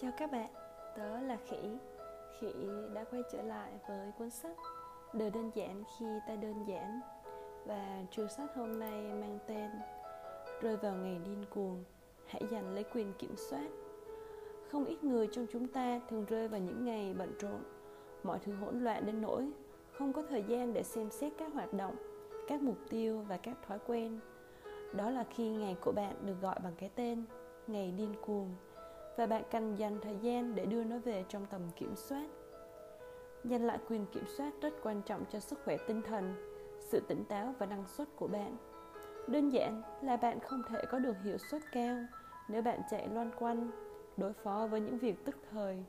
Chào các bạn, tớ là Khỉ. Khỉ đã quay trở lại với cuốn sách Đời đơn giản khi ta đơn giản Và chương sách hôm nay mang tên Rơi vào ngày điên cuồng Hãy giành lấy quyền kiểm soát. Không ít người trong chúng ta thường rơi vào những ngày bận rộn Mọi thứ hỗn loạn đến nỗi Không có thời gian để xem xét các hoạt động Các mục tiêu và các thói quen. Đó là khi ngày của bạn được gọi bằng cái tên Ngày điên cuồng và bạn cần dành thời gian để đưa nó về trong tầm kiểm soát. Giành lại quyền kiểm soát rất quan trọng cho sức khỏe tinh thần, sự tỉnh táo và năng suất của bạn. Đơn giản là bạn không thể có được hiệu suất cao nếu bạn chạy loan quanh, đối phó với những việc tức thời,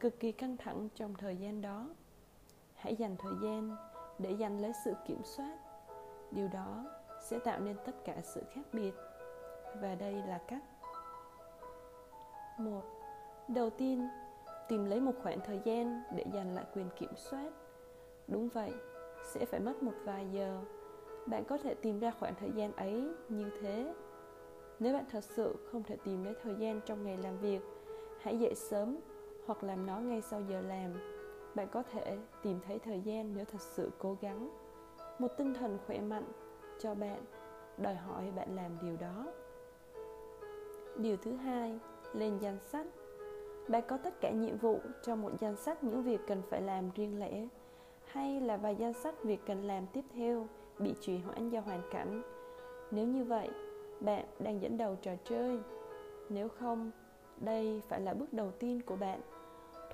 cực kỳ căng thẳng trong thời gian đó. Hãy dành thời gian để giành lấy sự kiểm soát. Điều đó sẽ tạo nên tất cả sự khác biệt. Và đây là cách một. Đầu tiên, tìm lấy một khoảng thời gian để giành lại quyền kiểm soát. Đúng vậy, sẽ phải mất một vài giờ. Bạn có thể tìm ra khoảng thời gian ấy như thế. Nếu bạn thật sự không thể tìm lấy thời gian trong ngày làm việc, hãy dậy sớm hoặc làm nó ngay sau giờ làm. Bạn có thể tìm thấy thời gian nếu thật sự cố gắng. Một tinh thần khỏe mạnh cho bạn, đòi hỏi bạn làm điều đó. Điều thứ hai lên danh sách. Bạn có tất cả nhiệm vụ trong một danh sách những việc cần phải làm riêng lẻ, hay là vài danh sách việc cần làm tiếp theo bị trì hoãn do hoàn cảnh. Nếu như vậy, bạn đang dẫn đầu trò chơi. Nếu không, đây phải là bước đầu tiên của bạn.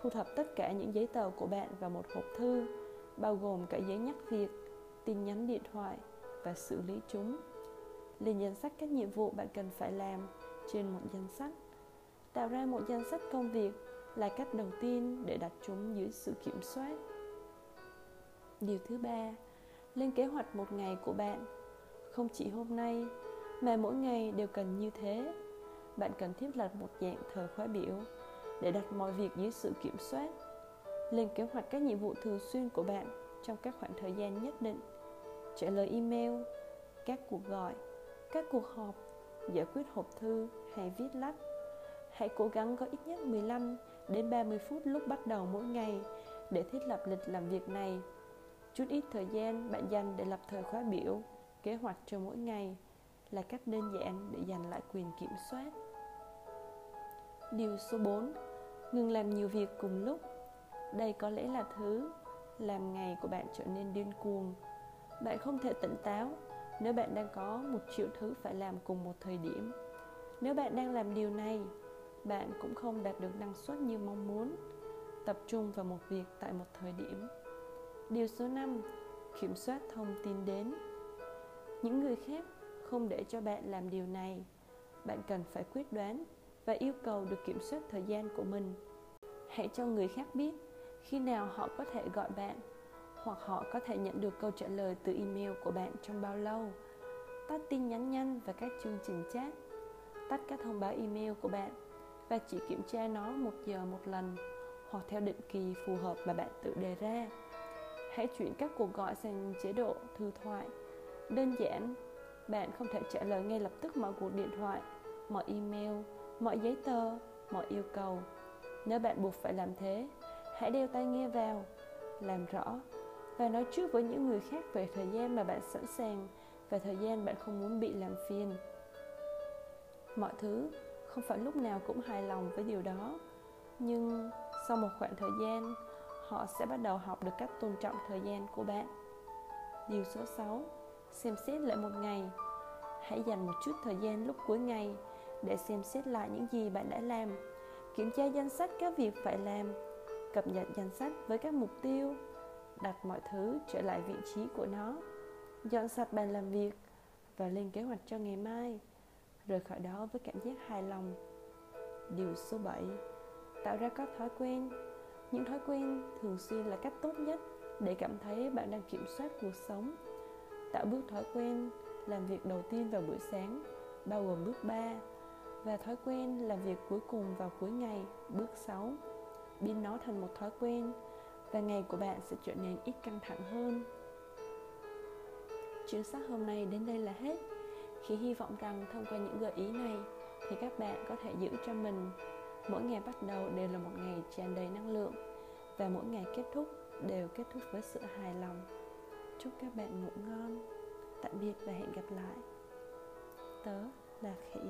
Thu thập tất cả những giấy tờ của bạn vào một hộp thư, bao gồm cả giấy nhắc việc, tin nhắn điện thoại và xử lý chúng. Lên danh sách các nhiệm vụ bạn cần phải làm trên một danh sách tạo ra một danh sách công việc là cách đầu tiên để đặt chúng dưới sự kiểm soát. Điều thứ ba, lên kế hoạch một ngày của bạn. Không chỉ hôm nay, mà mỗi ngày đều cần như thế. Bạn cần thiết lập một dạng thời khóa biểu để đặt mọi việc dưới sự kiểm soát. Lên kế hoạch các nhiệm vụ thường xuyên của bạn trong các khoảng thời gian nhất định. Trả lời email, các cuộc gọi, các cuộc họp, giải quyết hộp thư hay viết lách. Hãy cố gắng có ít nhất 15 đến 30 phút lúc bắt đầu mỗi ngày để thiết lập lịch làm việc này. Chút ít thời gian bạn dành để lập thời khóa biểu, kế hoạch cho mỗi ngày là cách đơn giản để giành lại quyền kiểm soát. Điều số 4. Ngừng làm nhiều việc cùng lúc. Đây có lẽ là thứ làm ngày của bạn trở nên điên cuồng. Bạn không thể tỉnh táo nếu bạn đang có một triệu thứ phải làm cùng một thời điểm. Nếu bạn đang làm điều này, bạn cũng không đạt được năng suất như mong muốn. Tập trung vào một việc tại một thời điểm. Điều số 5 kiểm soát thông tin đến. Những người khác không để cho bạn làm điều này. Bạn cần phải quyết đoán và yêu cầu được kiểm soát thời gian của mình. Hãy cho người khác biết khi nào họ có thể gọi bạn hoặc họ có thể nhận được câu trả lời từ email của bạn trong bao lâu. Tắt tin nhắn nhanh và các chương trình chat. Tắt các thông báo email của bạn và chỉ kiểm tra nó một giờ một lần hoặc theo định kỳ phù hợp mà bạn tự đề ra. Hãy chuyển các cuộc gọi sang chế độ thư thoại. Đơn giản, bạn không thể trả lời ngay lập tức mọi cuộc điện thoại, mọi email, mọi giấy tờ, mọi yêu cầu. Nếu bạn buộc phải làm thế, hãy đeo tai nghe vào, làm rõ và nói trước với những người khác về thời gian mà bạn sẵn sàng và thời gian bạn không muốn bị làm phiền. Mọi thứ không phải lúc nào cũng hài lòng với điều đó. Nhưng sau một khoảng thời gian, họ sẽ bắt đầu học được cách tôn trọng thời gian của bạn. Điều số 6 xem xét lại một ngày. Hãy dành một chút thời gian lúc cuối ngày để xem xét lại những gì bạn đã làm. Kiểm tra danh sách các việc phải làm. Cập nhật danh sách với các mục tiêu. Đặt mọi thứ trở lại vị trí của nó. Dọn sạch bàn làm việc và lên kế hoạch cho ngày mai rời khỏi đó với cảm giác hài lòng. Điều số 7 tạo ra các thói quen. Những thói quen thường xuyên là cách tốt nhất để cảm thấy bạn đang kiểm soát cuộc sống. Tạo bước thói quen làm việc đầu tiên vào buổi sáng, bao gồm bước 3 và thói quen làm việc cuối cùng vào cuối ngày, bước 6 biến nó thành một thói quen, và ngày của bạn sẽ trở nên ít căng thẳng hơn. Chương sách hôm nay đến đây là hết khi hy vọng rằng thông qua những gợi ý này, thì các bạn có thể giữ cho mình. Mỗi ngày bắt đầu đều là một ngày tràn đầy năng lượng, và mỗi ngày kết thúc đều kết thúc với sự hài lòng. Chúc các bạn ngủ ngon. Tạm biệt và hẹn gặp lại. Tớ là khỉ.